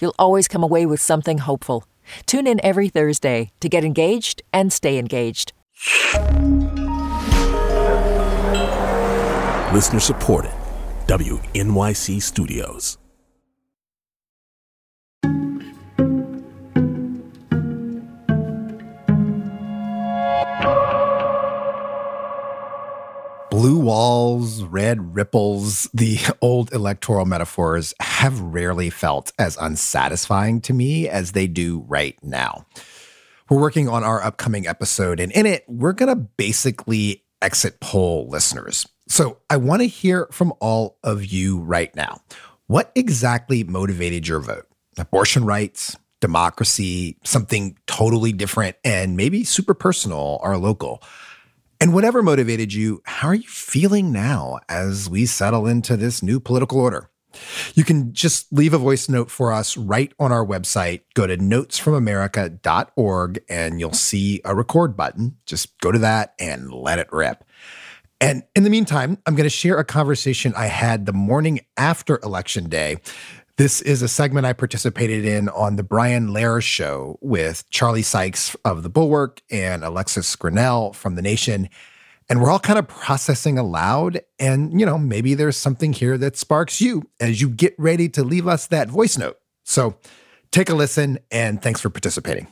You'll always come away with something hopeful. Tune in every Thursday to get engaged and stay engaged. Listener supported, WNYC Studios. Blue walls, red ripples, the old electoral metaphors have rarely felt as unsatisfying to me as they do right now. We're working on our upcoming episode, and in it, we're going to basically exit poll listeners. So I want to hear from all of you right now. What exactly motivated your vote? Abortion rights, democracy, something totally different, and maybe super personal or local. And whatever motivated you, how are you feeling now as we settle into this new political order? You can just leave a voice note for us right on our website. Go to notesfromamerica.org and you'll see a record button. Just go to that and let it rip. And in the meantime, I'm going to share a conversation I had the morning after Election Day this is a segment I participated in on the Brian Lehrer show with Charlie Sykes of The Bulwark and Alexis Grenell from The Nation. And we're all kind of processing aloud. And, you know, maybe there's something here that sparks you as you get ready to leave us that voice note. So take a listen and thanks for participating.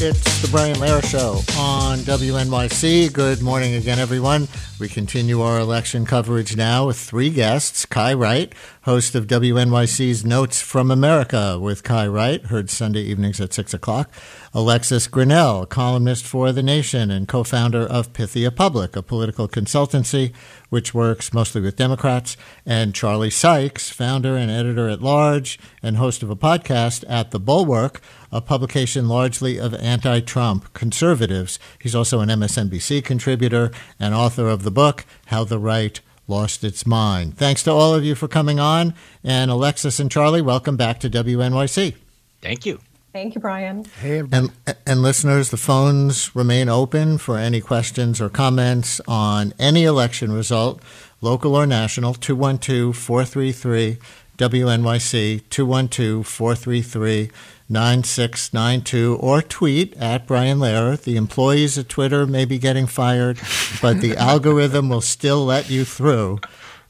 It's the Brian Lehrer Show on WNYC. Good morning again, everyone. We continue our election coverage now with three guests. Kai Wright, host of WNYC's Notes from America with Kai Wright, heard Sunday evenings at 6 o'clock. Alexis Grenell, columnist for The Nation and co founder of Pythia Public, a political consultancy which works mostly with Democrats. And Charlie Sykes, founder and editor at large and host of a podcast at The Bulwark, a publication largely of anti Trump conservatives. He's also an MSNBC contributor and author of the book, How the Right Lost Its Mind. Thanks to all of you for coming on. And Alexis and Charlie, welcome back to WNYC. Thank you. Thank you, Brian. Hey, and, and listeners, the phones remain open for any questions or comments on any election result, local or national, 212 433 WNYC, 212 433 9692 or tweet at Brian Lehrer. The employees at Twitter may be getting fired, but the algorithm will still let you through.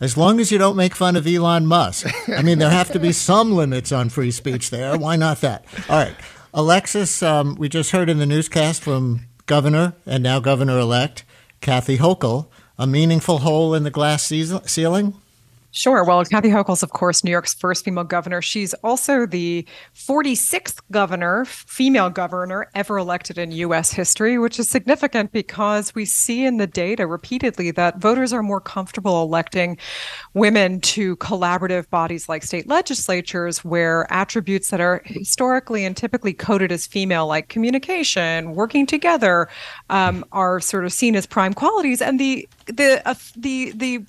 As long as you don't make fun of Elon Musk. I mean, there have to be some limits on free speech there. Why not that? All right. Alexis, um, we just heard in the newscast from Governor and now Governor elect Kathy Hochul a meaningful hole in the glass ceiling? Sure. Well, Kathy Hochul's, of course, New York's first female governor. She's also the 46th governor, female governor, ever elected in U.S. history, which is significant because we see in the data repeatedly that voters are more comfortable electing women to collaborative bodies like state legislatures, where attributes that are historically and typically coded as female, like communication, working together, um, are sort of seen as prime qualities, and the the uh, the the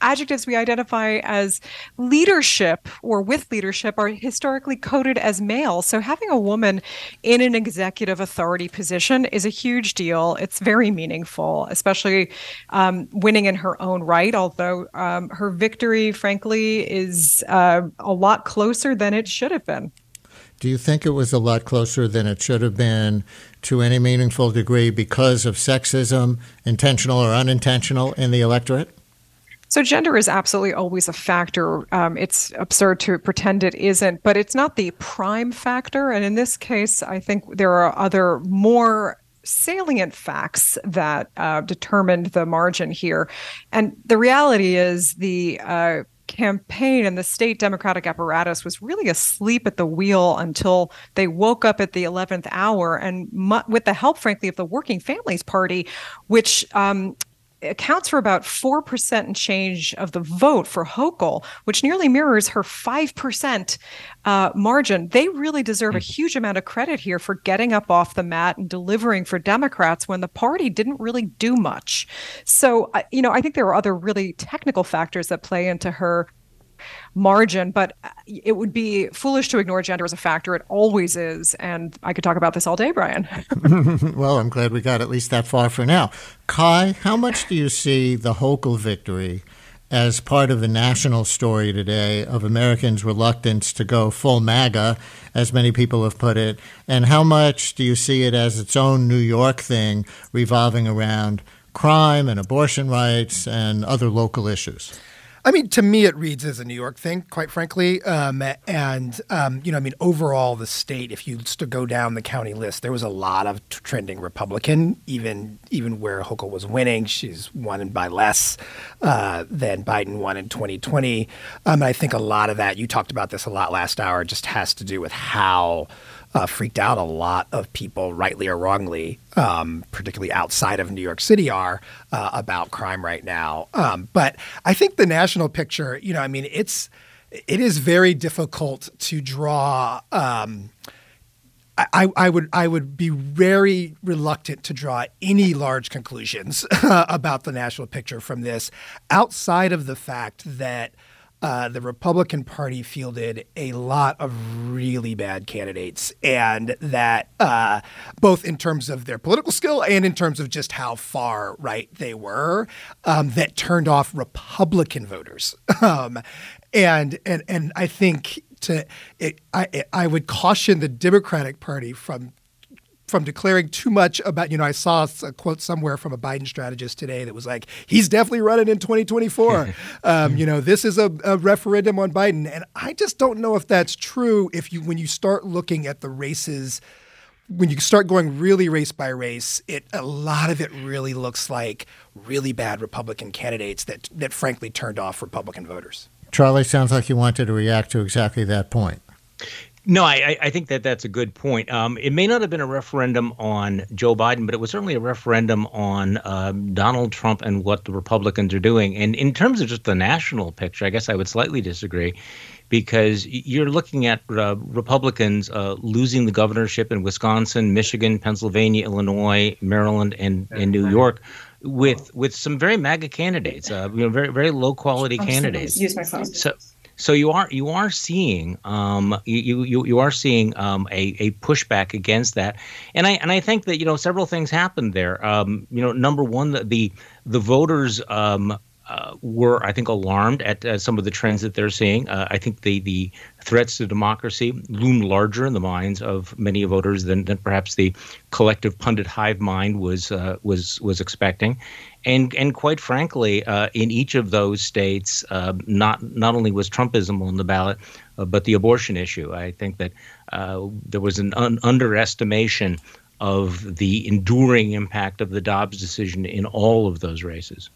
adjectives we identify as leadership or with leadership are historically coded as male. So having a woman in an executive authority position is a huge deal. It's very meaningful, especially um, winning in her own right, although um, her victory, frankly, is uh, a lot closer than it should have been. Do you think it was a lot closer than it should have been to any meaningful degree because of sexism, intentional or unintentional, in the electorate? So, gender is absolutely always a factor. Um, it's absurd to pretend it isn't, but it's not the prime factor. And in this case, I think there are other more salient facts that uh, determined the margin here. And the reality is the uh, campaign and the state Democratic apparatus was really asleep at the wheel until they woke up at the 11th hour. And mu- with the help, frankly, of the Working Families Party, which um, accounts for about 4% and change of the vote for Hochul, which nearly mirrors her 5% uh, margin. They really deserve a hmm. huge amount of credit here for getting up off the mat and delivering for Democrats when the party didn't really do much. So, uh, you know, I think there are other really technical factors that play into her margin, but uh, it would be foolish to ignore gender as a factor. It always is. And I could talk about this all day, Brian. well, I'm glad we got at least that far for now. Kai, how much do you see the Hochul victory as part of the national story today of Americans' reluctance to go full MAGA, as many people have put it? And how much do you see it as its own New York thing revolving around crime and abortion rights and other local issues? I mean, to me, it reads as a New York thing, quite frankly. Um, and, um, you know, I mean, overall, the state, if you to go down the county list, there was a lot of t- trending Republican, even even where Hochul was winning. She's won by less uh, than Biden won in 2020. Um, I think a lot of that, you talked about this a lot last hour, just has to do with how uh, freaked out a lot of people, rightly or wrongly, um, particularly outside of New York City, are uh, about crime right now. Um, but I think the national picture, you know, I mean, it's it is very difficult to draw. Um, I, I, would I would be very reluctant to draw any large conclusions about the national picture from this, outside of the fact that uh, the Republican Party fielded a lot of really bad candidates, and that uh, both in terms of their political skill and in terms of just how far right they were, um, that turned off Republican voters. Um, and and and I think to it, I I would caution the Democratic Party from from declaring too much about, you know, I saw a quote somewhere from a Biden strategist today that was like, he's definitely running in 2024. um, you know, this is a, a, referendum on Biden. And I just don't know if that's true if you, when you start looking at the races, when you start going really race by race, it a lot of it really looks like really bad Republican candidates that that frankly turned off Republican voters. Charlie, sounds like you wanted to react to exactly that point. No, I, I think that that's a good point. Um, it may not have been a referendum on Joe Biden, but it was certainly a referendum on um, Donald Trump and what the Republicans are doing. And in terms of just the national picture, I guess I would slightly disagree because you're looking at uh, Republicans uh, losing the governorship in Wisconsin, Michigan, Pennsylvania, Illinois, Maryland, and, and New York with with some very MAGA candidates, uh, you know, very very low quality candidates. Use my phone. So so you are you are seeing um, you, you you are seeing um, a, a pushback against that, and I and I think that you know several things happened there. Um, you know, number one, the the, the voters um, uh, were, I think, alarmed at uh, some of the trends that they're seeing. Uh, I think the the threats to democracy loom larger in the minds of many voters than, than perhaps the collective pundit hive mind was uh, was was expecting. And and quite frankly, uh, in each of those states, uh, not not only was Trumpism on the ballot, but the abortion issue. I think that there was an un- underestimation of the enduring impact of the Dobbs decision in all of those races.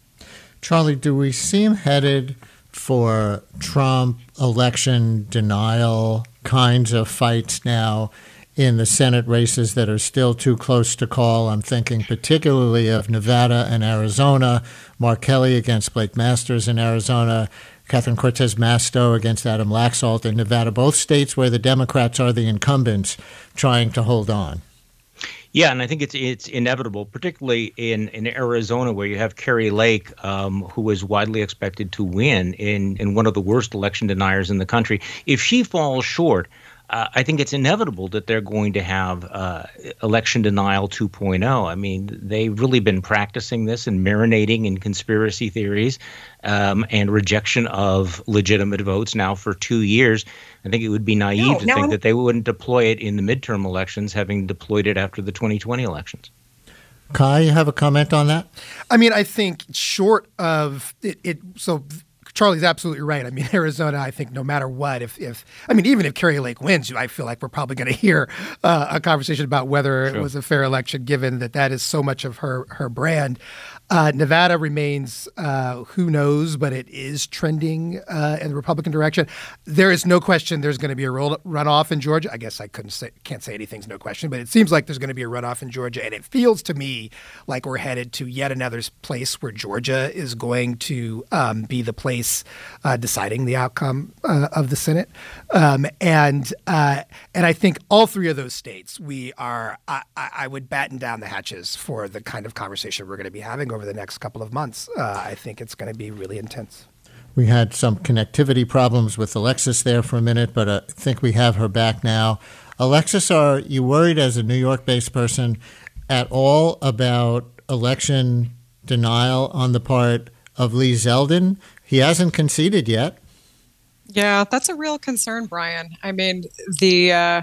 Charlie, do we seem headed for Trump election denial kinds of fights now in the Senate races that are still too close to call? I'm thinking particularly of Nevada and Arizona, Mark Kelly against Blake Masters in Arizona. Catherine Cortez Masto against Adam Laxalt in Nevada, both states where the Democrats are the incumbents trying to hold on. Yeah, and I think it's it's inevitable, particularly in, in Arizona, where you have Kari Lake, um, who is widely expected to win in, in one of the worst election deniers in the country. If she falls short, uh, I think it's inevitable that they're going to have uh, election denial 2.0. I mean, they've really been practicing this and marinating in conspiracy theories um, and rejection of legitimate votes now for two years. I think it would be naive no, to think I'm... that they wouldn't deploy it in the midterm elections, having deployed it after the 2020 elections. Kai, you have a comment on that? I mean, I think short of it, it so Charlie's absolutely right. I mean, Arizona, I think no matter what, if, if I mean, even if Kari Lake wins, I feel like we're probably going to hear uh, a conversation about whether sure. it was a fair election, given that that is so much of her her brand. Uh, Nevada remains, uh, who knows, but it is trending uh, in the Republican direction. There is no question there's going to be a runoff in Georgia. I guess I couldn't say, can't say anything's no question, but it seems like there's going to be a runoff in Georgia, and it feels to me like we're headed to yet another place where Georgia is going to um, be the place uh, deciding the outcome uh, of the Senate. Um, and uh, and I think all three of those states, we are. I, I would batten down the hatches for the kind of conversation we're going to be having over over the next couple of months. Uh, I think it's going to be really intense. We had some connectivity problems with Alexis there for a minute, but uh, I think we have her back now. Alexis, are you worried as a New York based person at all about election denial on the part of Lee Zeldin? He hasn't conceded yet. Yeah, that's a real concern, Brian. I mean, the. Uh,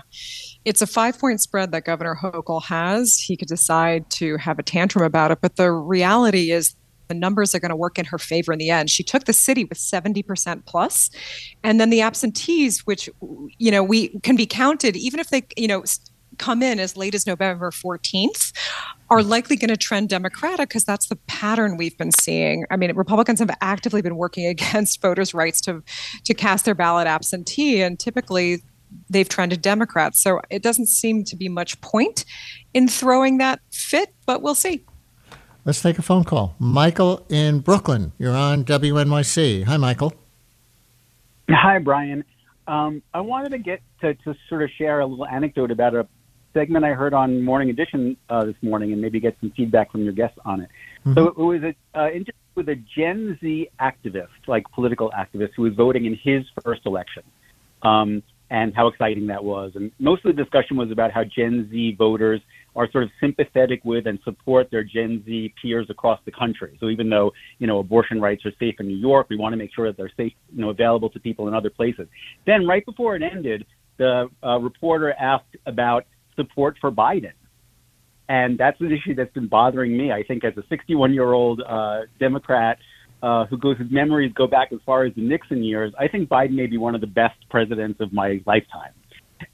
it's a five point spread that Governor Hochul has. He could decide to have a tantrum about it, but the reality is the numbers are going to work in her favor in the end. She took the city with 70% plus, and then the absentees, which you know we can be counted, even if they you know come in as late as November 14th, are likely going to trend Democratic because that's the pattern we've been seeing. I mean, Republicans have actively been working against voters' rights to to cast their ballot absentee, and typically they've trended Democrats. So it doesn't seem to be much point in throwing that fit, but we'll see. Let's take a phone call. Michael in Brooklyn, you're on WNYC. Hi, Michael. Hi, Brian. Um, I wanted to get to, to sort of share a little anecdote about a segment I heard on Morning Edition uh, this morning, and maybe get some feedback from your guests on it. Mm-hmm. So it was a uh, interview with a Gen Z activist, like political activist, who was voting in his first election. Um, and how exciting that was. And most of the discussion was about how Gen Z voters are sort of sympathetic with and support their Gen Z peers across the country. So even though, you know, abortion rights are safe in New York, we want to make sure that they're safe, you know, available to people in other places. Then right before it ended, the uh, reporter asked about support for Biden. And that's an issue that's been bothering me. I think as a 61 year old uh, Democrat uh, who goes his memories go back as far as the Nixon years, I think Biden may be one of the best presidents of my lifetime.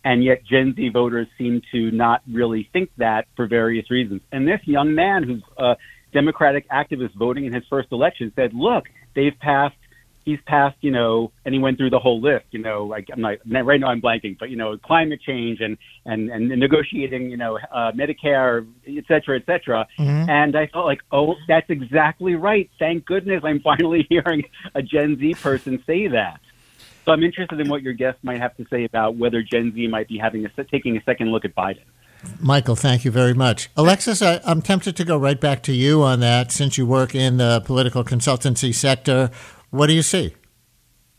And yet Gen Z voters seem to not really think that for various reasons. And this young man who's a Democratic activist voting in his first election said, look, they've passed he's passed, you know, and he went through the whole list, you know, like I'm not right now I'm blanking, but you know, climate change and and and negotiating, you know, uh, Medicare, et cetera, et cetera. Mm-hmm. And I felt like, oh, that's exactly right. Thank goodness I'm finally hearing a Gen Z person say that. So I'm interested in what your guest might have to say about whether Gen Z might be having a taking a second look at Biden. Michael, thank you very much. Alexis, I, am tempted to go right back to you on that since you work in the political consultancy sector. What do you see?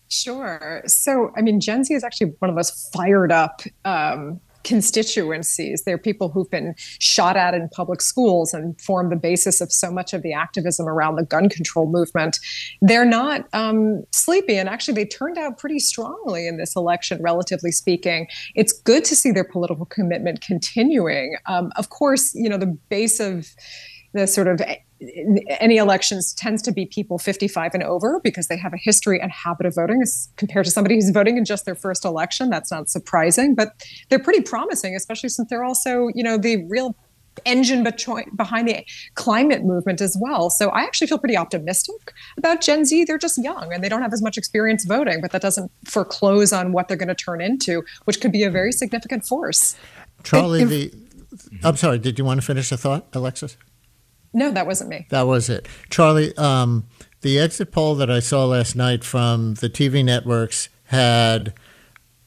Sure. So, I mean, Gen Z is actually one of the most fired up um, constituencies. They're people who've been shot at in public schools and form the basis of so much of the activism around the gun control movement. They're not um, sleepy, and actually, they turned out pretty strongly in this election, relatively speaking. It's good to see their political commitment continuing. Um, of course, you know, the base of the sort of any elections tends to be people 55 and over because they have a history and habit of voting as compared to somebody who's voting in just their first election. That's not surprising but they're pretty promising especially since they're also you know the real engine behind the climate movement as well. So i actually feel pretty optimistic about gen z. They're just young and they don't have as much experience voting but that doesn't foreclose on what they're going to turn into which could be a very significant force. Charlie if, the i'm sorry did you want to finish the thought alexis no, that wasn't me. That was it. Charlie, um, the exit poll that I saw last night from the TV networks had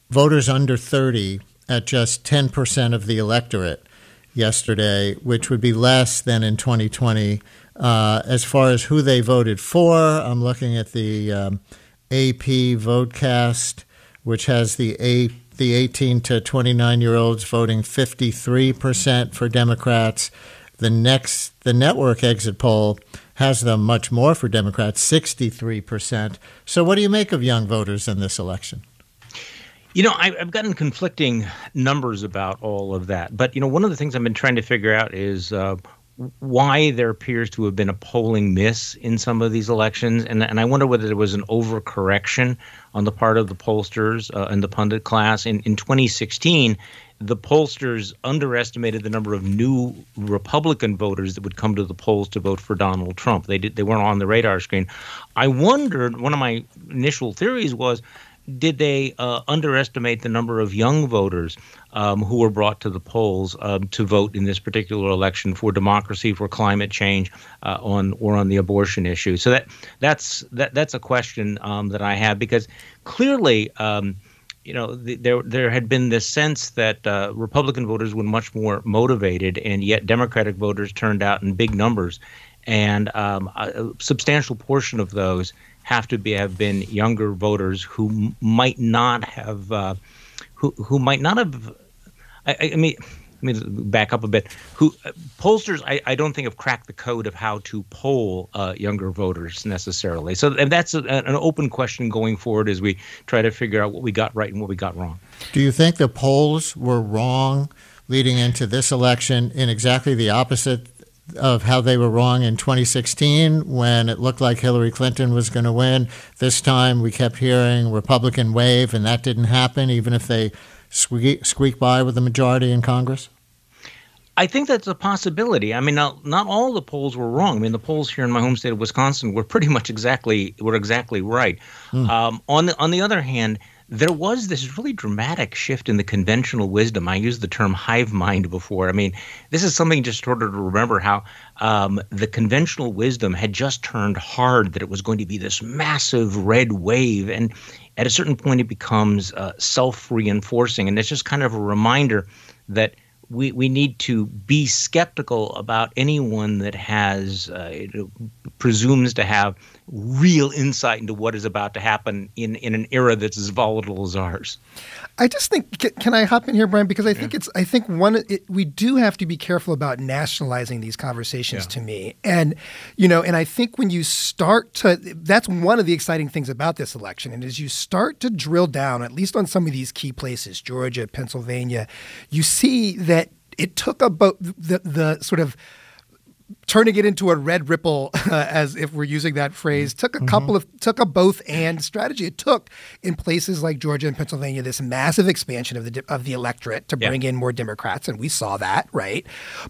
voters under 30 at just 10% of the electorate yesterday, which would be less than in 2020. Uh, as far as who they voted for, I'm looking at the um, AP Votecast, which has the A, the 18 to 29 year olds voting 53% for Democrats the next, the network exit poll has them much more for Democrats, 63%. So, what do you make of young voters in this election? You know, I've gotten conflicting numbers about all of that. But, you know, one of the things I've been trying to figure out is uh, why there appears to have been a polling miss in some of these elections, and and I wonder whether there was an overcorrection on the part of the pollsters uh, and the pundit class in in 2016 the pollsters underestimated the number of new Republican voters that would come to the polls to vote for Donald Trump. They did they weren't on the radar screen. I wondered. One of my initial theories was. Did they uh, underestimate the number of young voters um, who were brought to the polls um, to vote in this particular election for democracy, for climate change, uh, on or on the abortion issue? So that that's that that's a question um, that I have because clearly um, you know, the, there there had been this sense that uh, Republican voters were much more motivated, and yet Democratic voters turned out in big numbers, and um, a, substantial portion of those have to be have been younger voters who might not have, uh, who who might not have. I, I mean, let me back up a bit. Who pollsters? I, I don't think have cracked the code of how to poll uh, younger voters necessarily. So, and that's a, an open question going forward as we try to figure out what we got right and what we got wrong. Do you think the polls were wrong leading into this election in exactly the opposite of how they were wrong in 2016 when it looked like Hillary Clinton was going to win? This time we kept hearing Republican wave, and that didn't happen, even if they squeak, squeak by with a majority in Congress? I think that's a possibility. I mean, not, not all the polls were wrong. I mean, the polls here in my home state of Wisconsin were pretty much exactly were exactly right. Mm. Um, on the on the other hand, there was this really dramatic shift in the conventional wisdom. I used the term hive mind before. I mean, this is something just sort of to remember how um, the conventional wisdom had just turned hard that it was going to be this massive red wave, and at a certain point, it becomes uh, self reinforcing. And it's just kind of a reminder that we, we need to be skeptical about anyone that has uh, presumes to have real insight into what is about to happen in, in an era that's as volatile as ours. I just think can I hop in here, Brian? Because I think yeah. it's I think one it, we do have to be careful about nationalizing these conversations. Yeah. To me, and you know, and I think when you start to that's one of the exciting things about this election, and as you start to drill down, at least on some of these key places, Georgia, Pennsylvania, you see that it took about the the sort of turning it into a red ripple, uh, as if we're using that phrase, took a mm-hmm. couple of took a both and strategy. It took in places like Georgia and Pennsylvania this massive expansion of the of the electorate to bring yeah. in more Democrats, and we saw that, right?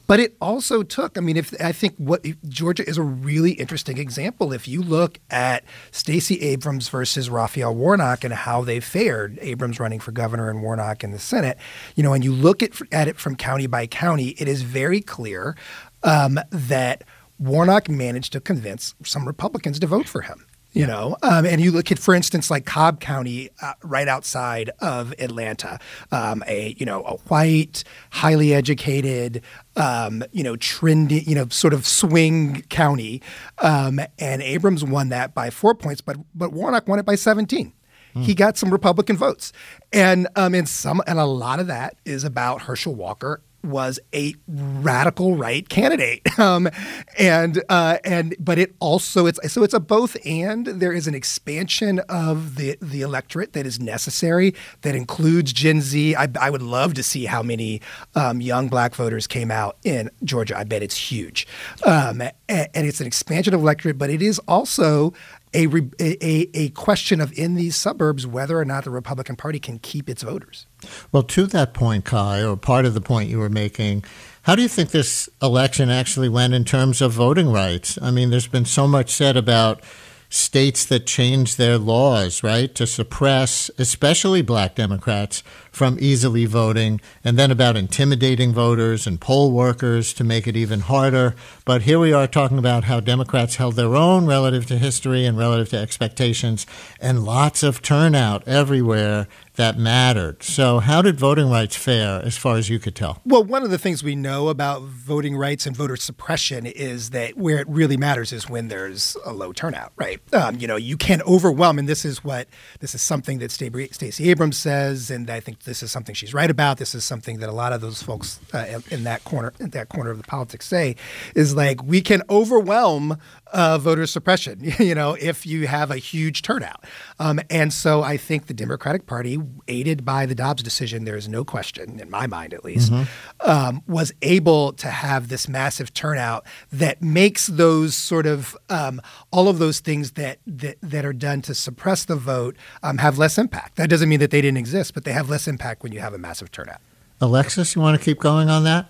But it also took. I mean, if I think what Georgia is a really interesting example. If you look at Stacey Abrams versus Raphael Warnock and how they fared, Abrams running for governor and Warnock in the Senate, you know, and you look at at it from county by county, it is very clear um, that Warnock managed to convince some Republicans to vote for him. You know, um, and you look at, for instance, like Cobb County, uh, right outside of Atlanta, um, a you know a white, highly educated, um, you know, trendy, you know, sort of swing county, um, and Abrams won that by four points, but but Warnock won it by seventeen. Mm. He got some Republican votes, and um, and some and a lot of that is about Herschel Walker was a radical right candidate, um, and uh, and but it also it's so it's a both and. There is an expansion of the the electorate that is necessary that includes Gen Z. I, I would love to see how many um, young Black voters came out in Georgia. I bet it's huge, um, and, and it's an expansion of electorate, but it is also a, a, a question of in these suburbs whether or not the Republican Party can keep its voters. Well, to that point, Kai, or part of the point you were making, how do you think this election actually went in terms of voting rights? I mean, there's been so much said about states that changed their laws, right, to suppress especially black Democrats from easily voting, and then about intimidating voters and poll workers to make it even harder. But here we are talking about how Democrats held their own relative to history and relative to expectations, and lots of turnout everywhere that mattered. So, how did voting rights fare as far as you could tell? Well, one of the things we know about voting rights and voter suppression is that where it really matters is when there's a low turnout, right? Um, you know, you can overwhelm, and this is what this is something that Stacey Abrams says, and I think this is something she's right about. This is something that a lot of those folks uh, in that corner, in that corner of the politics, say is like we can overwhelm uh, voter suppression, you know, if you have a huge turnout. Um, and so I think the Democratic Party, aided by the Dobbs decision, there is no question, in my mind at least, mm-hmm. um, was able to have this massive turnout that makes those sort of um, all of those things that, that, that are done to suppress the vote um, have less impact. That doesn't mean that they didn't exist, but they have less impact when you have a massive turnout. Alexis, you want to keep going on that?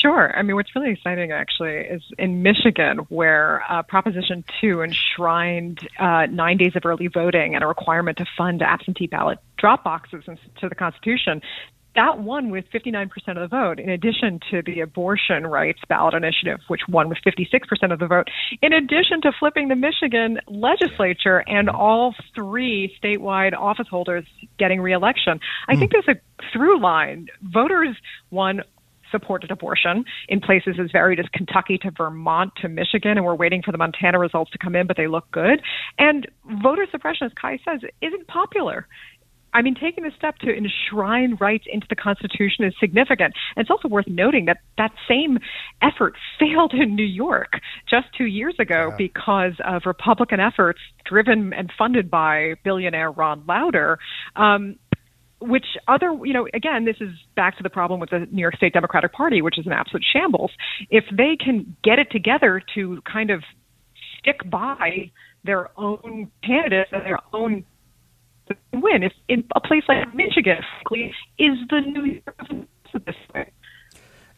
Sure. I mean, what's really exciting actually is in Michigan, where uh, Proposition 2 enshrined uh, nine days of early voting and a requirement to fund absentee ballot drop boxes into the Constitution. That won with 59% of the vote, in addition to the abortion rights ballot initiative, which won with 56% of the vote, in addition to flipping the Michigan legislature and all three statewide office holders getting reelection. I think hmm. there's a through line. Voters won supported abortion in places as varied as Kentucky to Vermont to Michigan, and we're waiting for the Montana results to come in, but they look good. And voter suppression, as Kai says, isn't popular. I mean, taking the step to enshrine rights into the Constitution is significant. And it's also worth noting that that same effort failed in New York just two years ago yeah. because of Republican efforts driven and funded by billionaire Ron Lauder. Um, which other, you know, again, this is back to the problem with the New York State Democratic Party, which is an absolute shambles. If they can get it together to kind of stick by their own candidates and their own win, if in a place like Michigan, is the New York this way.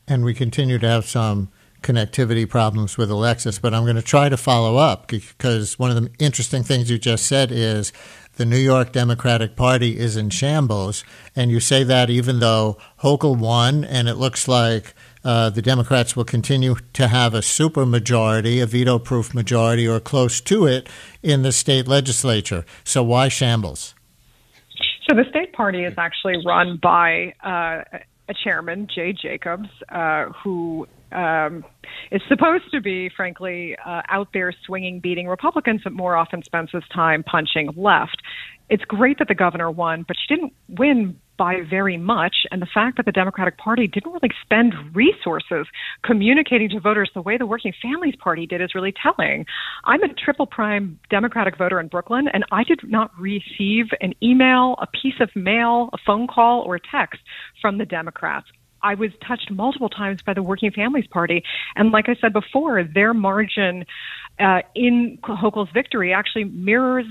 And we continue to have some connectivity problems with Alexis, but I'm going to try to follow up because one of the interesting things you just said is the New York Democratic Party is in shambles. And you say that even though Hochul won, and it looks like uh, the Democrats will continue to have a supermajority, a veto proof majority, or close to it in the state legislature. So why shambles? So the state party is actually run by uh, a chairman, Jay Jacobs, uh, who um, is supposed to be, frankly, uh, out there swinging, beating Republicans, but more often spends his time punching left. It's great that the governor won, but she didn't win by very much. And the fact that the Democratic Party didn't really spend resources communicating to voters the way the Working Families Party did is really telling. I'm a triple prime Democratic voter in Brooklyn, and I did not receive an email, a piece of mail, a phone call, or a text from the Democrats. I was touched multiple times by the Working Families Party. And like I said before, their margin uh, in Hochul's victory actually mirrors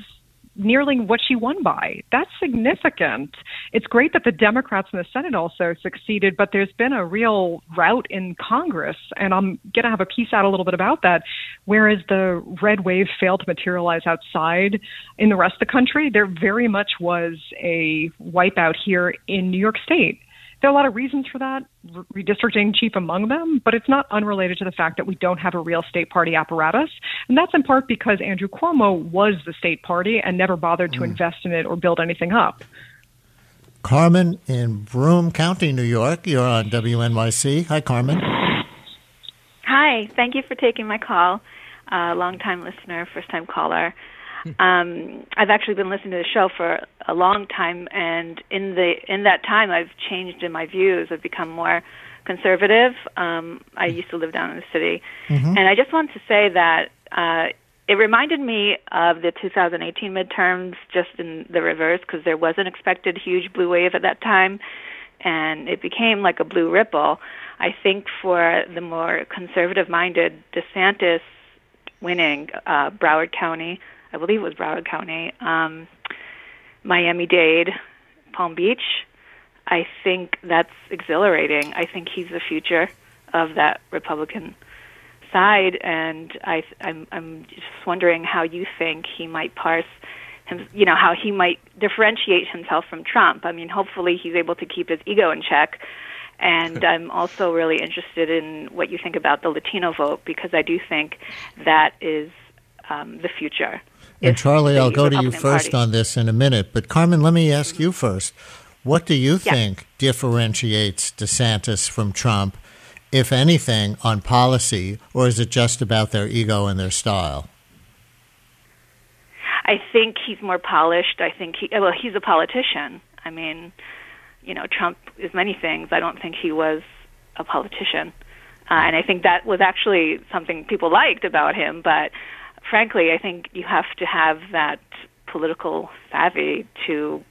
nearly what she won by. That's significant. It's great that the Democrats in the Senate also succeeded, but there's been a real rout in Congress, and I'm going to have a piece out a little bit about that. Whereas the red wave failed to materialize outside in the rest of the country, there very much was a wipeout here in New York State. There are a lot of reasons for that, redistricting chief among them, but it's not unrelated to the fact that we don't have a real state party apparatus. And that's in part because Andrew Cuomo was the state party and never bothered to mm. invest in it or build anything up. Carmen in Broome County, New York. You're on WNYC. Hi, Carmen. Hi. Thank you for taking my call. Uh, long time listener, first time caller. um, I've actually been listening to the show for a long time, and in the in that time, I've changed in my views. I've become more conservative. Um, I used to live down in the city, mm-hmm. and I just wanted to say that uh, it reminded me of the 2018 midterms, just in the reverse, because there was an expected huge blue wave at that time, and it became like a blue ripple. I think for the more conservative-minded DeSantis winning uh, Broward County I believe it was Broward County, um, Miami Dade, Palm Beach. I think that's exhilarating. I think he's the future of that Republican side, and I, I'm, I'm just wondering how you think he might parse him, you know, how he might differentiate himself from Trump. I mean, hopefully he's able to keep his ego in check. And I'm also really interested in what you think about the Latino vote because I do think that is um, the future. And Charlie, I'll go to you first Party. on this in a minute. But Carmen, let me ask you first. What do you think differentiates DeSantis from Trump, if anything, on policy, or is it just about their ego and their style? I think he's more polished. I think he well, he's a politician. I mean, you know, Trump is many things. I don't think he was a politician. Uh, and I think that was actually something people liked about him. But frankly, I think you have to have that political savvy to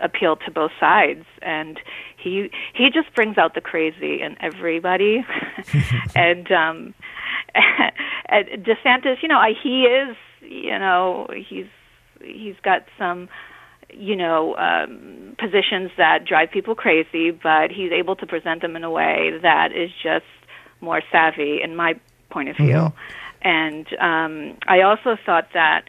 appeal to both sides. And he he just brings out the crazy in everybody. And um DeSantis you know he is you know he's he's got some you know um positions that drive people crazy but he's able to present them in a way that is just more savvy in my point of view. Mm-hmm. And um I also thought that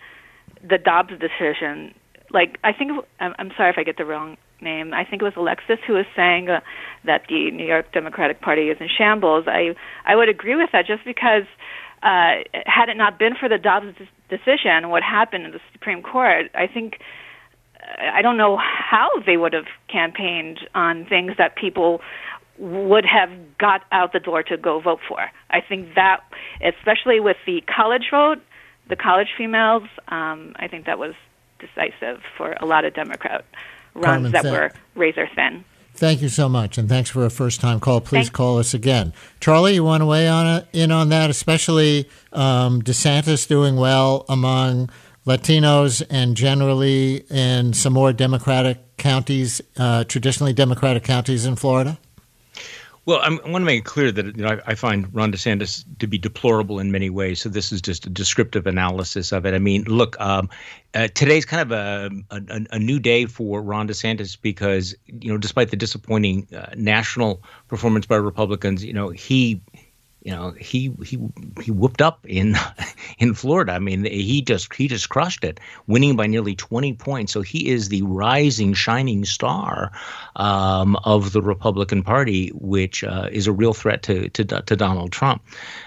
the Dobbs decision like I think I'm sorry if I get the wrong name. I think it was Alexis who was saying uh, that the New York Democratic Party is in shambles. I I would agree with that just because uh, had it not been for the Dobbs decision, what happened in the Supreme Court, I think I don't know how they would have campaigned on things that people would have got out the door to go vote for. I think that, especially with the college vote, the college females, um, I think that was decisive for a lot of Democrat runs Carmen, that were razor thin. Thank you so much, and thanks for a first-time call. Please Thanks. call us again, Charlie. You want to weigh on it, in on that, especially um, DeSantis doing well among Latinos and generally in some more Democratic counties, uh, traditionally Democratic counties in Florida. Well, I'm, i want to make it clear that you know, I, I, find Ron DeSantis to be deplorable in many ways. So this is just a descriptive analysis of it. I mean, look, um, uh, today's kind of a, a, a new day for Ron DeSantis because you know, despite the disappointing uh, national performance by Republicans, you know, he you know he he he whooped up in in Florida. I mean, he just he just crushed it, winning by nearly 20 points. So he is the rising, shining star um, of the Republican Party, which uh, is a real threat to to, to Donald Trump.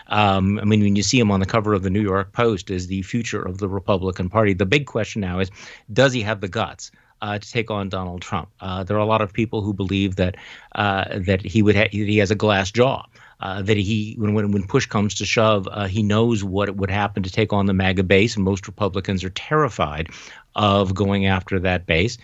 Um, I mean, when you see him on the cover of the New York Post as the future of the Republican Party, the big question now is, does he have the guts? Uh, to take on Donald Trump. Uh, there are a lot of people who believe that uh, that he would ha- he has a glass jaw uh, that he, when, when, when push comes to shove, uh, he knows what would happen to take on the MAGA base, and most Republicans are terrified of going after that base.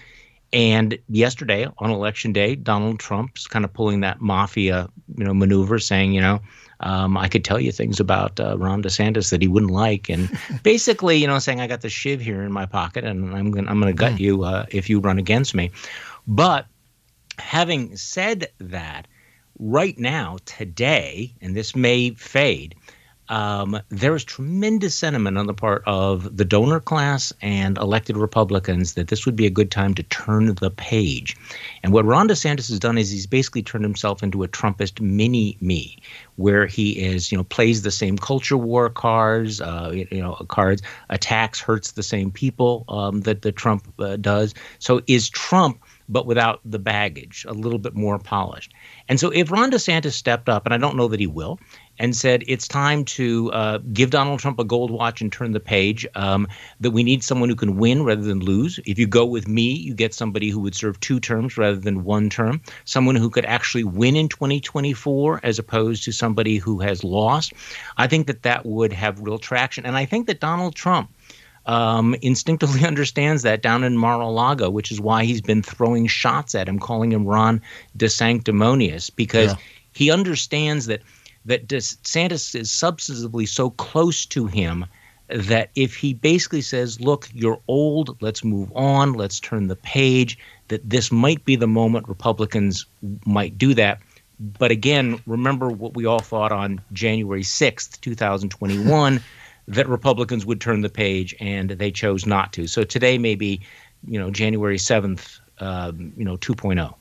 And yesterday, on election day, Donald Trump's kind of pulling that mafia, you know, maneuver, saying, you know, um, I could tell you things about uh, Ron DeSantis that he wouldn't like, and basically, you know, saying I got the shiv here in my pocket, and I'm gonna I'm gonna gut mm. you uh, if you run against me. But having said that, right now, today, and this may fade, um, there is tremendous sentiment on the part of the donor class and elected Republicans that this would be a good time to turn the page. And what Ron DeSantis has done is he's basically turned himself into a Trumpist mini me, where he is, you know, plays the same culture war cards, uh, you know, cards, attacks, hurts the same people um, that the Trump uh, does. So is Trump but without the baggage, a little bit more polished. And so if Ron DeSantis stepped up, and I don't know that he will, and said it's time to uh, give Donald Trump a gold watch and turn the page, um, that we need someone who can win rather than lose. If you go with me, you get somebody who would serve two terms rather than one term, someone who could actually win in 2024 as opposed to somebody who has lost. I think that that would have real traction. And I think that Donald Trump um, instinctively understands that down in Mar-a-Lago, which is why he's been throwing shots at him, calling him Ron DeSanctimonious, because yeah. he understands that that DeSantis is substantively so close to him that if he basically says, "Look, you're old. Let's move on. Let's turn the page," that this might be the moment Republicans might do that. But again, remember what we all thought on January 6th, 2021 that Republicans would turn the page, and they chose not to. So today may be, you know, January 7th, um, you know, 2.0.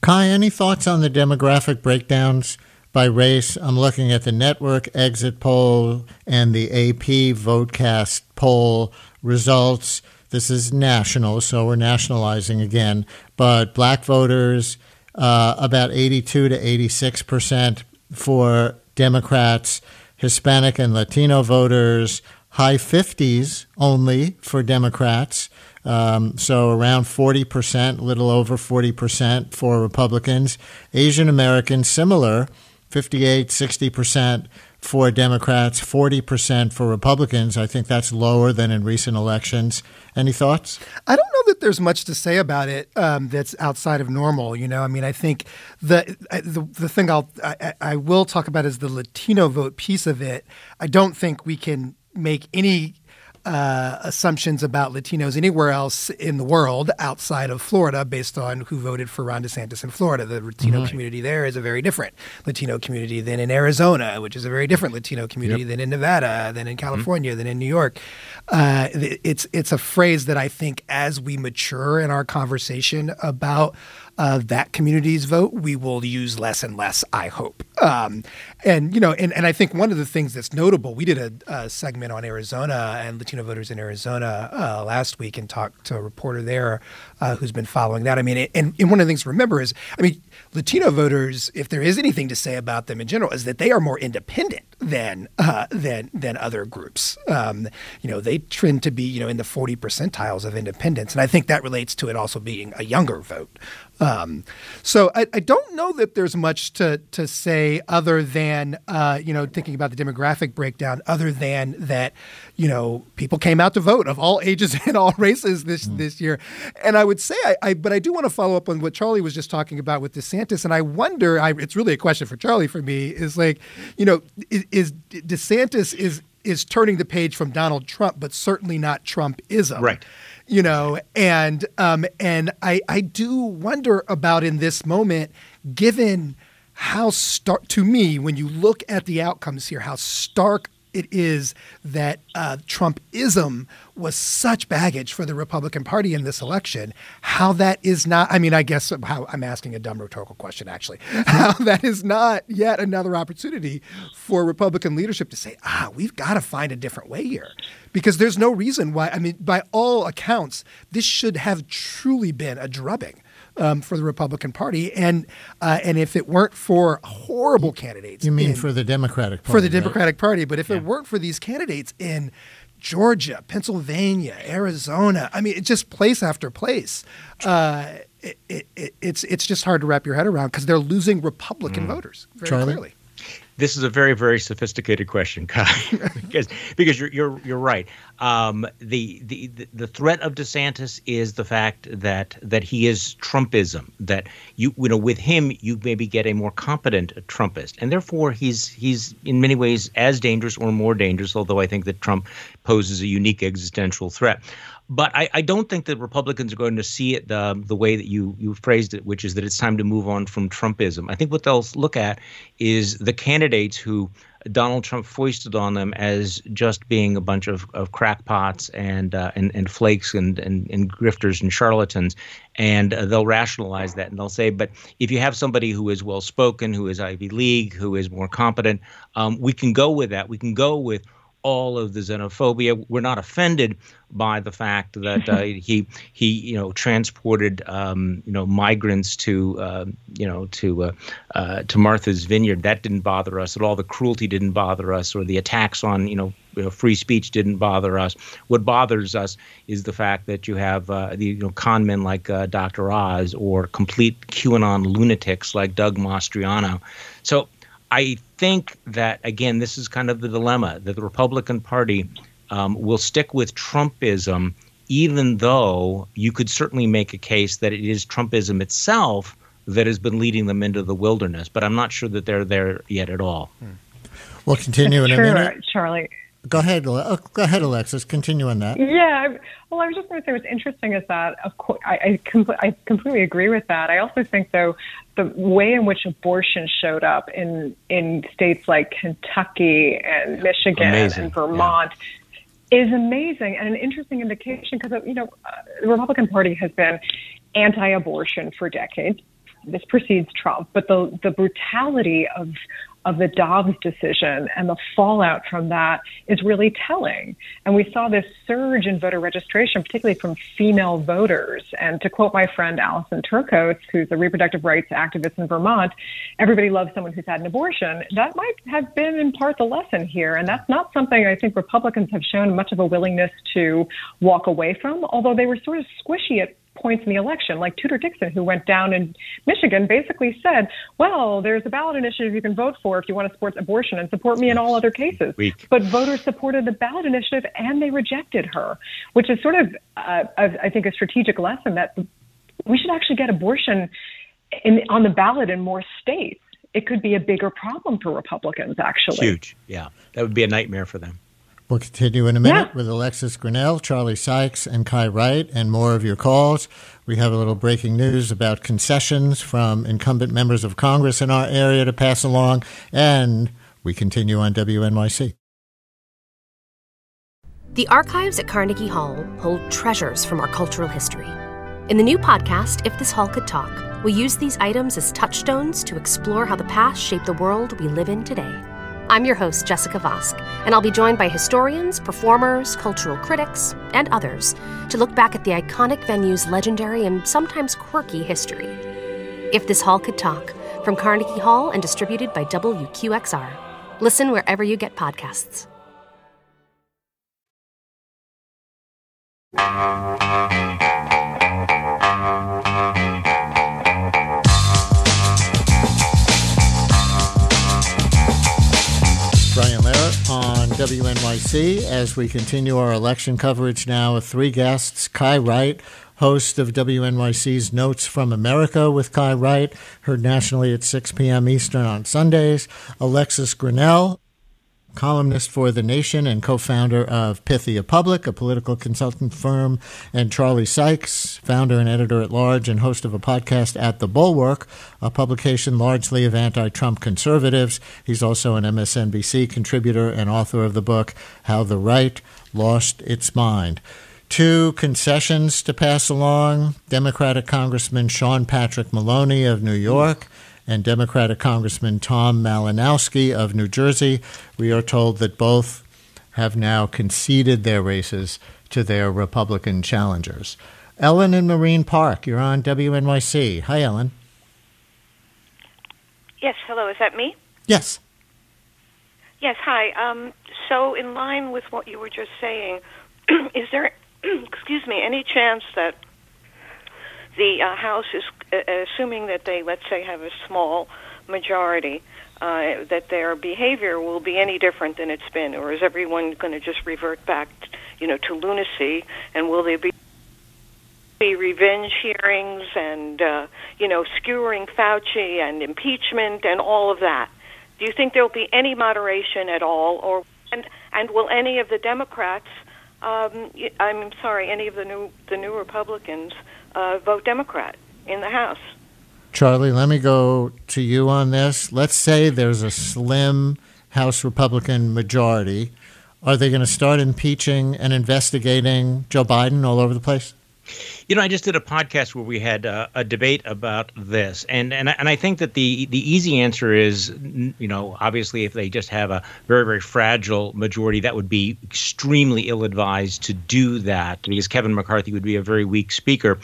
Kai, any thoughts on the demographic breakdowns by race? I'm looking at the network exit poll and the AP Votecast poll results. This is national, so we're nationalizing again. But black voters, uh, about 82 to 86 percent for Democrats. Hispanic and Latino voters, high 50s only for Democrats. Um, so around 40%, little over 40% for Republicans. Asian Americans, similar, 58, 60% for Democrats, 40% for Republicans. I think that's lower than in recent elections. Any thoughts? I don't know that there's much to say about it um, that's outside of normal. You know, I mean, I think the the, the thing I'll I, I will talk about is the Latino vote piece of it. I don't think we can make any uh, assumptions about Latinos anywhere else in the world outside of Florida based on who voted for Ron DeSantis in Florida. The Latino mm-hmm. community there is a very different Latino community than in Arizona, which is a very different Latino community yep. than in Nevada, than in California, mm-hmm. than in New York. Uh, it's it's a phrase that I think as we mature in our conversation about uh, that community's vote, we will use less and less, I hope. Um, and, you know, and, and I think one of the things that's notable, we did a, a segment on Arizona and Latino voters in Arizona uh, last week and talked to a reporter there uh, who's been following that. I mean, and, and one of the things to remember is, I mean, Latino voters, if there is anything to say about them in general, is that they are more independent than uh, than than other groups. Um, you know, they trend to be you know in the forty percentiles of independence, and I think that relates to it also being a younger vote. Um, so I, I, don't know that there's much to to say other than uh, you know thinking about the demographic breakdown, other than that you know people came out to vote of all ages and all races this mm. this year, and I would say I, I but I do want to follow up on what Charlie was just talking about with DeSantis, and I wonder I, it's really a question for Charlie for me is like you know is, is DeSantis is is turning the page from Donald Trump, but certainly not Trumpism. Right you know, and um, and I I do wonder about in this moment, given how stark to me when you look at the outcomes here, how stark it is that uh, Trumpism was such baggage for the Republican Party in this election. How that is not, I mean, I guess how I'm asking a dumb rhetorical question, actually. How that is not yet another opportunity for Republican leadership to say, ah, we've got to find a different way here. Because there's no reason why, I mean, by all accounts, this should have truly been a drubbing um, for the Republican Party. And uh, and if it weren't for horrible candidates, you mean in, for the Democratic Party, for the Democratic right? Party, but if yeah. it weren't for these candidates in Georgia, Pennsylvania, Arizona, I mean, it's just place after place. Uh, it, it, it, it's it's just hard to wrap your head around because they're losing Republican mm. voters very Charlie? clearly this is a very very sophisticated question Kai, because because you're you're you're right. Um, the, the the threat of DeSantis is the fact that that he is Trumpism that you you know with him you maybe get a more competent Trumpist. And therefore he's he's in many ways as dangerous or more dangerous although I think that Trump poses a unique existential threat but I, I, don't think that Republicans are going to see it the the way that you you phrased it, which is that it's time to move on from Trumpism. I think what they'll look at is the candidates who Donald Trump foisted on them as just being a bunch of, of crackpots and, uh, and and flakes and, and, and grifters and charlatans, and uh, they'll rationalize that and they'll say, but if you have somebody who is well spoken, who is Ivy League, who is more competent, um, we can go with that. We can go with all of the xenophobia. We're not offended by the fact that uh, he he you know transported um, you know migrants to uh, you know to uh, uh, to Martha's Vineyard. That didn't bother us at all. The cruelty didn't bother us, or the attacks on you know, you know free speech didn't bother us. What bothers us is the fact that you have uh, the you know con men like uh, Dr. Oz or complete QAnon lunatics like Doug Mastriano. So I think that again, this is kind of the dilemma that the Republican Party um, will stick with Trumpism, even though you could certainly make a case that it is Trumpism itself that has been leading them into the wilderness. But I'm not sure that they're there yet at all. Hmm. We'll continue in a minute, Charlie. Go ahead, uh, go ahead, Alexis. Continue on that. Yeah, well, I was just going to say what's interesting is that, of course, I I, com- I completely agree with that. I also think, though, the way in which abortion showed up in in states like Kentucky and Michigan Amazing. and Vermont. Yeah is amazing and an interesting indication because you know uh, the Republican Party has been anti-abortion for decades. This precedes Trump, but the the brutality of of the Dobbs decision and the fallout from that is really telling. And we saw this surge in voter registration, particularly from female voters. And to quote my friend Alison Turkos, who's a reproductive rights activist in Vermont, everybody loves someone who's had an abortion. That might have been in part the lesson here. And that's not something I think Republicans have shown much of a willingness to walk away from, although they were sort of squishy at points in the election, like Tudor Dixon, who went down in Michigan, basically said, Well, there's a ballot initiative you can vote for if you want to support abortion and support me in all other cases. Weak. But voters supported the ballot initiative and they rejected her, which is sort of, uh, I think, a strategic lesson that we should actually get abortion in, on the ballot in more states. It could be a bigger problem for Republicans, actually. Huge. Yeah. That would be a nightmare for them. We'll continue in a minute Yeah. with Alexis Grenell, Charlie Sykes, and Kai Wright, and more of your calls. We have a little breaking news about concessions from incumbent members of Congress in our area to pass along, and we continue on WNYC. The archives at Carnegie Hall hold treasures from our cultural history. In the new podcast, If This Hall Could Talk, we use these items as touchstones to explore how the past shaped the world we live in today. I'm your host, Jessica Vosk, and I'll be joined by historians, performers, cultural critics, and others to look back at the iconic venue's legendary and sometimes quirky history. If This Hall Could Talk, from Carnegie Hall and distributed by WQXR. Listen wherever you get podcasts. WNYC as we continue our election coverage now with three guests. Kai Wright, host of WNYC's Notes from America with Kai Wright, heard nationally at 6 p.m. Eastern on Sundays. Alexis Grenell, columnist for The Nation and co founder of Pythia Public, a political consultant firm, and Charlie Sykes, founder and editor at large and host of a podcast at The Bulwark, a publication largely of anti Trump conservatives. He's also an MSNBC contributor and author of the book How the Right Lost Its Mind. Two concessions to pass along Democratic Congressman Sean Patrick Maloney of New York and Democratic Congressman Tom Malinowski of New Jersey. We are told that both have now conceded their races to their Republican challengers. Ellen in Marine Park, you're on WNYC. Hi, Ellen. Yes, hello. Is that me? Yes. Yes, hi. Um, so, in line with what you were just saying, is there, excuse me, any chance that the uh, House is assuming that they, let's say, have a small majority, uh, that their behavior will be any different than it's been, or is everyone going to just revert back, you know, to lunacy? And will there be be revenge hearings and uh, you know skewering Fauci and impeachment and all of that? Do you think there will be any moderation at all, or and and will any of the Democrats? Um, I'm sorry, any of the new the new Republicans uh, vote Democrat in the House? Charlie, let me go to you on this. Let's say there's a slim House Republican majority. Are they going to start impeaching and investigating Joe Biden all over the place? You know, I just did a podcast where we had uh, a debate about this, and and I- and I think that the the easy answer is, you know, obviously if they just have a very very fragile majority, that would be extremely ill advised to do that because Kevin McCarthy would be a very weak speaker,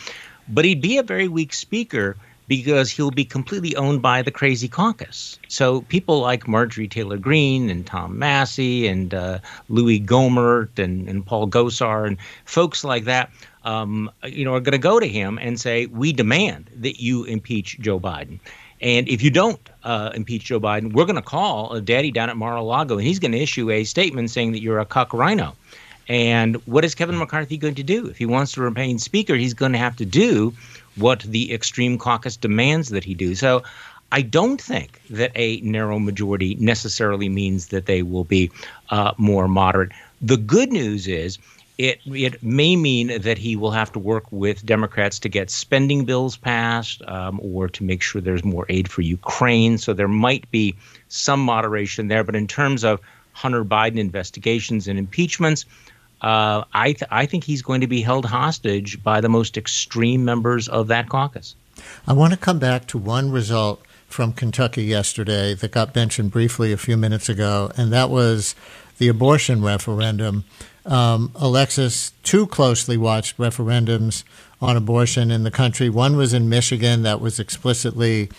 but he'd be a very weak speaker because he'll be completely owned by the crazy caucus. So people like Marjorie Taylor Greene and Tom Massie and uh, Louis Gohmert and, and Paul Gosar and folks like that, um, you know, are going to go to him and say, "We demand that you impeach Joe Biden." And if you don't uh, impeach Joe Biden, we're going to call a daddy down at Mar-a-Lago, and he's going to issue a statement saying that you're a cuck RINO. And what is Kevin McCarthy going to do? If he wants to remain Speaker, he's going to have to do what the extreme caucus demands that he do. So I don't think that a narrow majority necessarily means that they will be uh, more moderate. The good news is it it may mean that he will have to work with Democrats to get spending bills passed um, or to make sure there's more aid for Ukraine. So there might be some moderation there. But in terms of Hunter Biden investigations and impeachments, uh, I th- I think he's going to be held hostage by the most extreme members of that caucus. I want to come back to one result from Kentucky yesterday that got mentioned briefly a few minutes ago, and that was the abortion referendum. Um, Alexis, two closely watched referendums on abortion in the country. One was in Michigan that was explicitly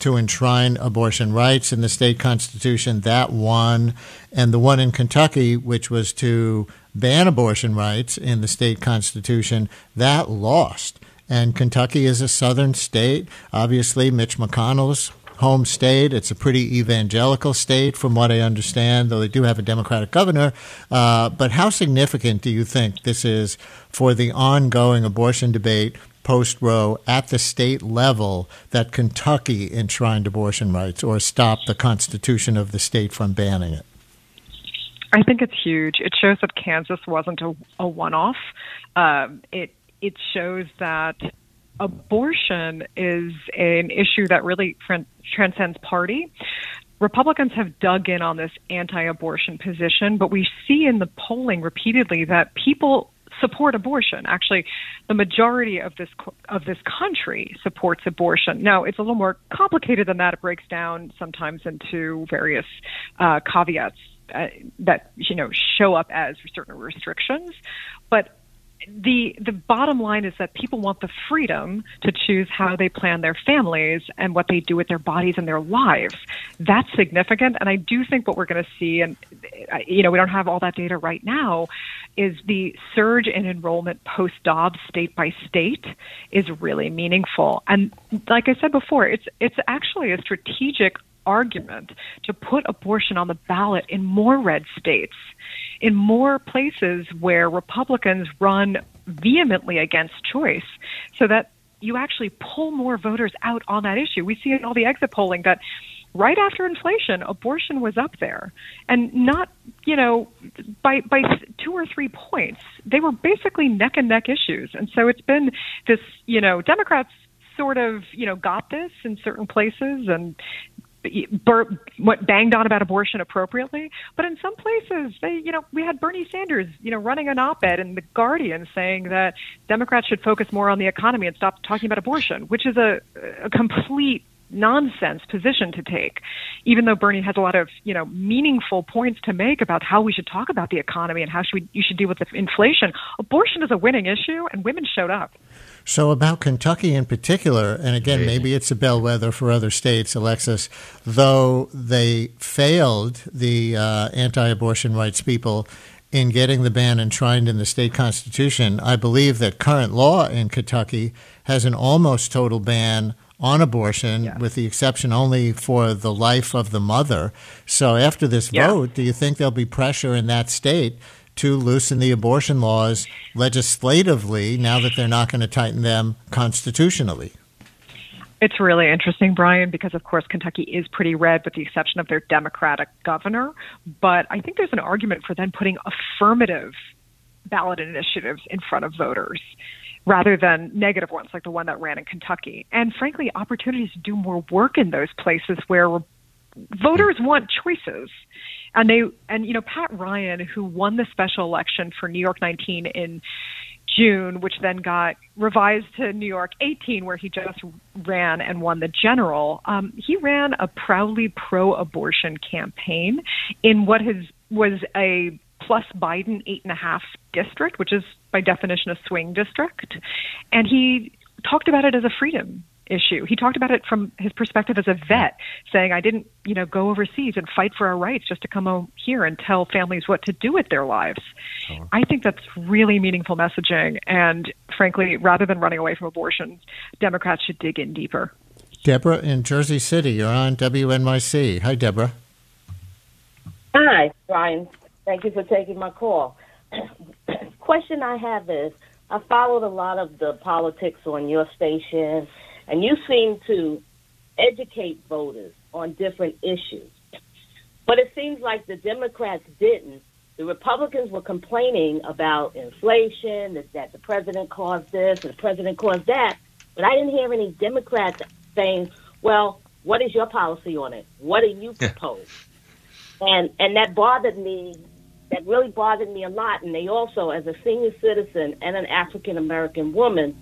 to enshrine abortion rights in the state constitution. That won. And the one in Kentucky, which was to ban abortion rights in the state constitution, that lost. And Kentucky is a southern state. Obviously, Mitch McConnell's home state. It's a pretty evangelical state, from what I understand, though they do have a Democratic governor. Uh, but how significant do you think this is for the ongoing abortion debate post Roe at the state level that Kentucky enshrined abortion rights or stopped the Constitution of the state from banning it? I think it's huge. It shows that Kansas wasn't a, a one-off. Um, it it shows that abortion is an issue that really transcends party. Republicans have dug in on this anti-abortion position, but we see in the polling repeatedly that people support abortion. Actually, the majority of this of this country supports abortion. Now, it's a little more complicated than that. It breaks down sometimes into various uh, caveats uh, that you know show up as certain restrictions, but the the bottom line is that people want the freedom to choose how they plan their families and what they do with their bodies and their lives. That's significant, and I do think what we're going to see, and uh, you know, we don't have all that data right now, is the surge in enrollment post Dobbs state by state is really meaningful. And like I said before, it's it's actually a strategic argument to put abortion on the ballot in more red states, in more places where Republicans run vehemently against choice, so that you actually pull more voters out on that issue. We see in all the exit polling that right after inflation, abortion was up there, and not you know by by two or three points. They were basically neck and neck issues, and so it's been this you know Democrats sort of you know got this in certain places and what banged on about abortion appropriately, but in some places they, you know, we had Bernie Sanders, you know, running an op-ed in the Guardian saying that Democrats should focus more on the economy and stop talking about abortion, which is a, a complete nonsense position to take even though bernie has a lot of you know meaningful points to make about how we should talk about the economy and how should we, you should deal with the inflation. Abortion is a winning issue and women showed up so, about Kentucky in particular, and again, maybe it's a bellwether for other states, Alexis, though they failed the uh, anti abortion rights people in getting the ban enshrined in the state constitution, I believe that current law in Kentucky has an almost total ban on abortion, yeah. with the exception only for the life of the mother. So, after this yeah. vote, do you think there'll be pressure in that state to loosen the abortion laws legislatively now that they're not going to tighten them constitutionally? It's really interesting, Brian, because of course Kentucky is pretty red with the exception of their Democratic governor. But I think there's an argument for then putting affirmative ballot initiatives in front of voters rather than negative ones like the one that ran in Kentucky. And frankly, opportunities to do more work in those places where voters want choices and they and you know Pat Ryan, who won the special election for New York 19 in June, which then got revised to New York 18, where he just ran and won the general. Um, he ran a proudly pro-abortion campaign in what has was a plus Biden eight and a half district, which is by definition a swing district, and he talked about it as a freedom issue. He talked about it from his perspective as a vet, saying, I didn't, you know, go overseas and fight for our rights just to come home here and tell families what to do with their lives. Sure. I think that's really meaningful messaging. And frankly, rather than running away from abortion, Democrats should dig in deeper. Deborah in Jersey City, you're on WNYC. Hi, Deborah. Hi, Brian. Thank you for taking my call. Question I have is I followed a lot of the politics on your station and you seem to educate voters on different issues. But it seems like the Democrats didn't. The Republicans were complaining about inflation, that, that the president caused this and the president caused that. But I didn't hear any Democrats saying, well, what is your policy on it? What do you propose? and and that bothered me. That really bothered me a lot. And they also, as a senior citizen and an African American woman,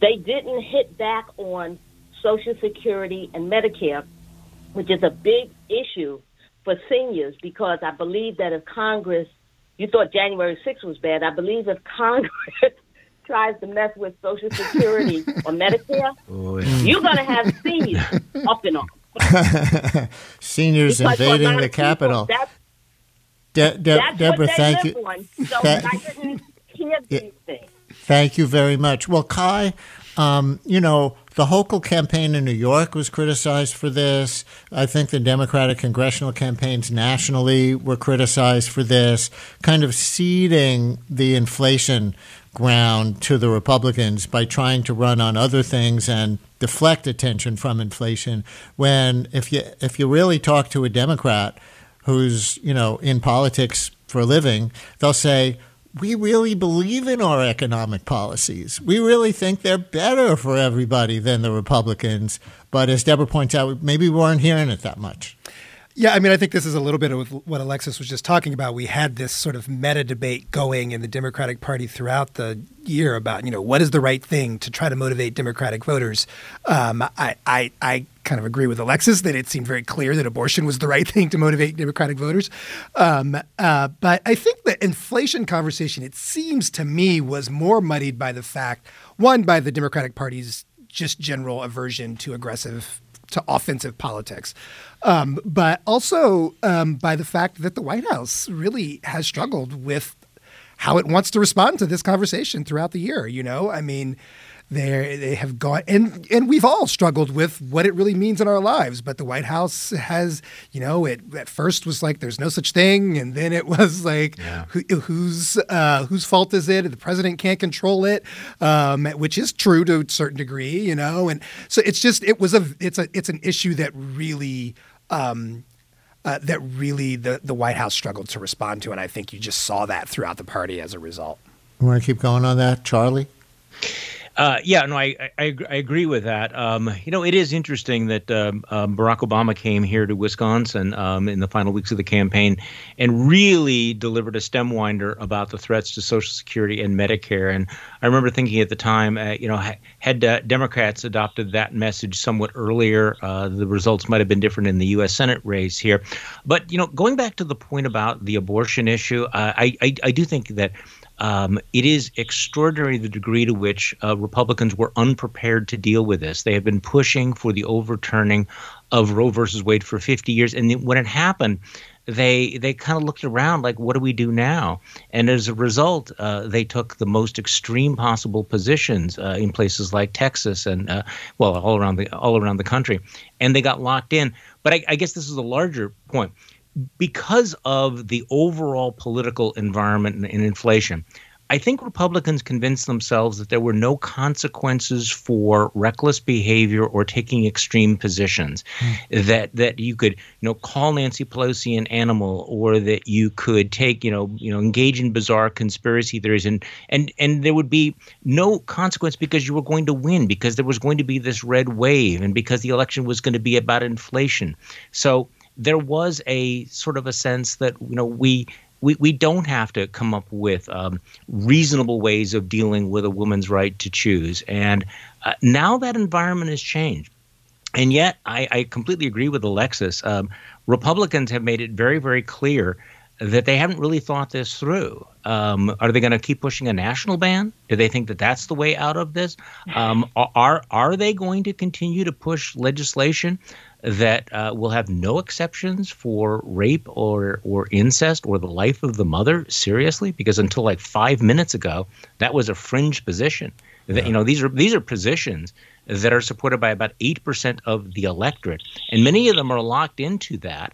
they didn't hit back on Social Security and Medicare, which is a big issue for seniors because I believe that if Congress, you thought January 6th was bad, I believe if Congress tries to mess with Social Security or Medicare, oh, yeah. you're going to have seniors up and up. seniors because invading the Capitol. That's, De- De- that's Deborah, thank you. On, so Th- I didn't hear these things. Thank you very much. Well, Kai, um, you know, the Hochul campaign in New York was criticized for this. I think the Democratic congressional campaigns nationally were criticized for this, kind of ceding the inflation ground to the Republicans by trying to run on other things and deflect attention from inflation. When if you if you really talk to a Democrat who's you know in politics for a living, they'll say we really believe in our economic policies. We really think they're better for everybody than the Republicans. But as Deborah points out, maybe we weren't hearing it that much. Yeah, I mean, I think this is a little bit of what Alexis was just talking about. We had this sort of meta debate going in the Democratic Party throughout the year about, you know, what is the right thing to try to motivate Democratic voters. Um, I, I, I kind of agree with Alexis that it seemed very clear that abortion was the right thing to motivate Democratic voters. Um, uh, but I think the inflation conversation, it seems to me, was more muddied by the fact, one, by the Democratic Party's just general aversion to aggressive to offensive politics, um, but also um, by the fact that the White House really has struggled with how it wants to respond to this conversation throughout the year. You know, I mean, they they have gone and and we've all struggled with what it really means in our lives but the white house has you know it at first was like there's no such thing and then it was like yeah. who, whose uh, whose fault is it the president can't control it um, which is true to a certain degree you know and so it's just it was a it's a it's an issue that really um, uh, that really the, the White House struggled to respond to. And I think you just saw that throughout the party as a result. You want to keep going on that, Charlie? Uh, yeah, no, I, I, I agree with that. Um, you know, it is interesting that um, um, Barack Obama came here to Wisconsin um, in the final weeks of the campaign and really delivered a stem winder about the threats to Social Security and Medicare. And I remember thinking at the time, uh, you know, had uh, Democrats adopted that message somewhat earlier, uh, the results might have been different in the U.S. Senate race here. But you know, going back to the point about the abortion issue, uh, I, I I do think that um, it is extraordinary the degree to which uh, Republicans were unprepared to deal with this. They have been pushing for the overturning of Roe versus Wade for 50 years, and when it happened, they they kind of looked around like, what do we do now? And as a result, uh, they took the most extreme possible positions uh, in places like Texas and uh, well, all around the all around the country, and they got locked in. But I, I guess this is a larger point because of the overall political environment and, and, inflation, I think Republicans convinced themselves that there were no consequences for reckless behavior or taking extreme positions. Mm. That that you could, you know, call Nancy Pelosi an animal, or that you could take, you know, you know, engage in bizarre conspiracy theories, and and and there would be no consequence because you were going to win, because there was going to be this red wave, and because the election was going to be about inflation. So there was a sort of a sense that you know we we, we don't have to come up with um, reasonable ways of dealing with a woman's right to choose. And uh, now that environment has changed. And yet, I, I completely agree with Alexis. Um, Republicans have made it very, very clear that they haven't really thought this through. Um, are they going to keep pushing a national ban? Do they think that that's the way out of this? Um, are are they going to continue to push legislation that uh, will have no exceptions for rape or or incest or the life of the mother seriously? Because until like 5 minutes ago that was a fringe position. Yeah. that you know these are these are positions that are supported by about 8% of the electorate and many of them are locked into that.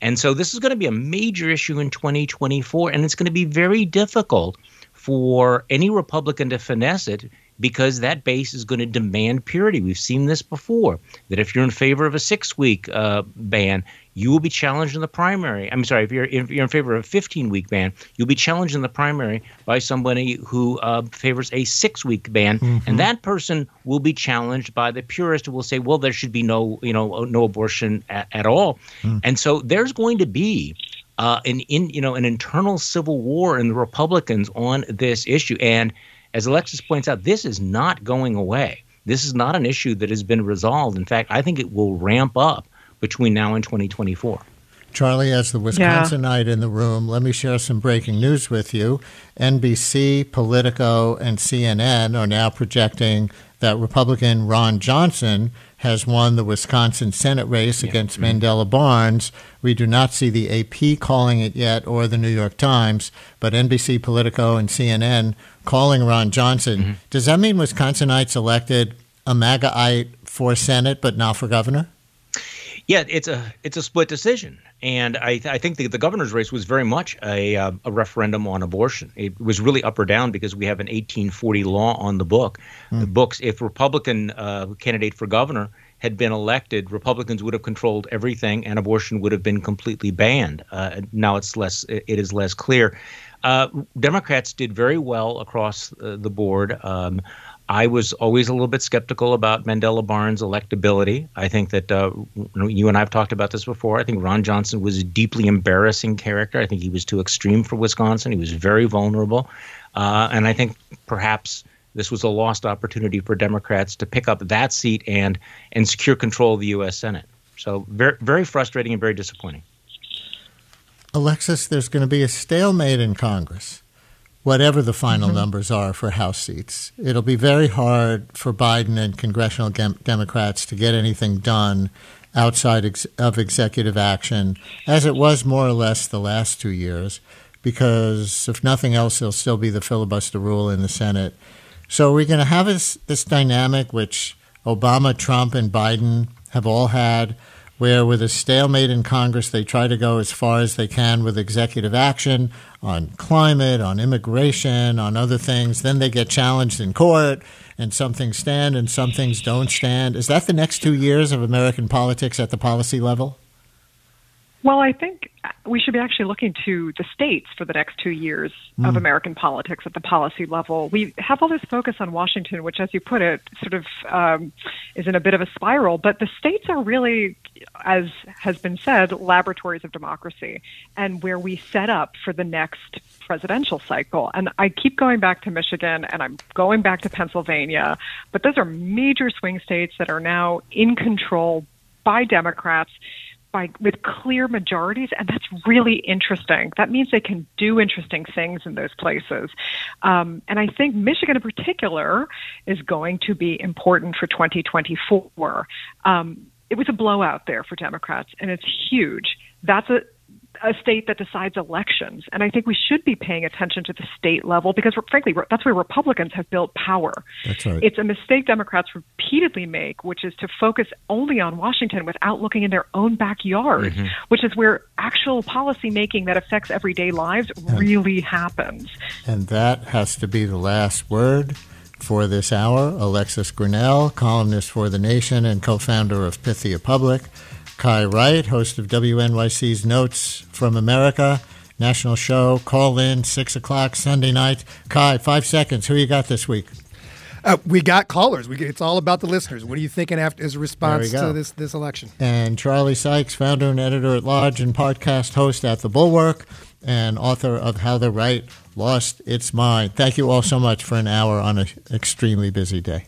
And so this is going to be a major issue in 2024 and it's going to be very difficult for any republican to finesse it because that base is going to demand purity. We've seen this before that if you're in favor of a six week uh, ban, you will be challenged in the primary. I'm sorry, if you're, if you're in favor of a 15 week ban, you'll be challenged in the primary by somebody who uh, favors a six week ban. Mm-hmm. And that person will be challenged by the purist who will say, well, there should be no, you know, no abortion at, at all. Mm. And so there's going to be uh, an in you know an internal civil war in the Republicans on this issue, and as Alexis points out, this is not going away. This is not an issue that has been resolved. In fact, I think it will ramp up between now and 2024. Charlie, as the Wisconsinite yeah. in the room, let me share some breaking news with you. NBC, Politico, and CNN are now projecting that Republican Ron Johnson has won the Wisconsin Senate race yeah. against mm-hmm. Mandela Barnes. We do not see the AP calling it yet or the New York Times, but NBC, Politico, and CNN calling Ron Johnson. Mm-hmm. Does that mean Wisconsinites elected a MAGAite for Senate but not for governor? Yeah, it's a it's a split decision, and I I think the, the governor's race was very much a uh, a referendum on abortion. It was really up or down because we have an 1840 law on the book. Mm. The books, if Republican uh, candidate for governor had been elected, Republicans would have controlled everything, and abortion would have been completely banned. Uh, now it's less it is less clear. Uh, Democrats did very well across uh, the board. Um, I was always a little bit skeptical about Mandela Barnes' electability. I think that uh, you and I have talked about this before. I think Ron Johnson was a deeply embarrassing character. I think he was too extreme for Wisconsin. He was very vulnerable. Uh, and I think perhaps this was a lost opportunity for Democrats to pick up that seat and, and secure control of the U.S. Senate. So very, very frustrating and very disappointing. Alexis, there's going to be a stalemate in Congress whatever the final mm-hmm. numbers are for House seats. It'll be very hard for Biden and congressional Democrats to get anything done outside ex- of executive action, as it was more or less the last two years, because if nothing else, there'll still be the filibuster rule in the Senate. So we're going to have this, this dynamic which Obama, Trump, and Biden have all had where with a stalemate in Congress, they try to go as far as they can with executive action on climate, on immigration, on other things. Then they get challenged in court, and some things stand and some things don't stand. Is that the next two years of American politics at the policy level? Well, I think we should be actually looking to the states for the next two years mm. of American politics at the policy level. We have all this focus on Washington, which, as you put it, sort of um, is in a bit of a spiral. But the states are really, as has been said, laboratories of democracy and where we set up for the next presidential cycle. And I keep going back to Michigan and I'm going back to Pennsylvania, but those are major swing states that are now in control by Democrats by with clear majorities, and that's really interesting. That means they can do interesting things in those places. Um, and I think Michigan, in particular, is going to be important for 2024. Um, it was a blowout there for Democrats, and it's huge. That's a a state that decides elections. And I think we should be paying attention to the state level because, frankly, that's where Republicans have built power. That's right. It's a mistake Democrats repeatedly make, which is to focus only on Washington without looking in their own backyard, mm-hmm. which is where actual policy making that affects everyday lives and, really happens. And that has to be the last word for this hour. Alexis Grenell, columnist for The Nation and co founder of Pythia Public. Kai Wright, host of WNYC's Notes from America, national show. Call in, 6 o'clock Sunday night. Kai, five seconds. Who you got this week? Uh, we got callers. We, it's all about the listeners. What are you thinking after as a response to this this election? And Charlie Sykes, founder and editor at large and podcast host at The Bulwark, and author of How the Right Lost Its Mind. Thank you all so much for an hour on an extremely busy day.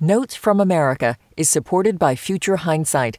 Notes from America is supported by Future Hindsight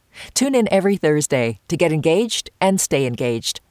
Tune in every Thursday to get engaged and stay engaged.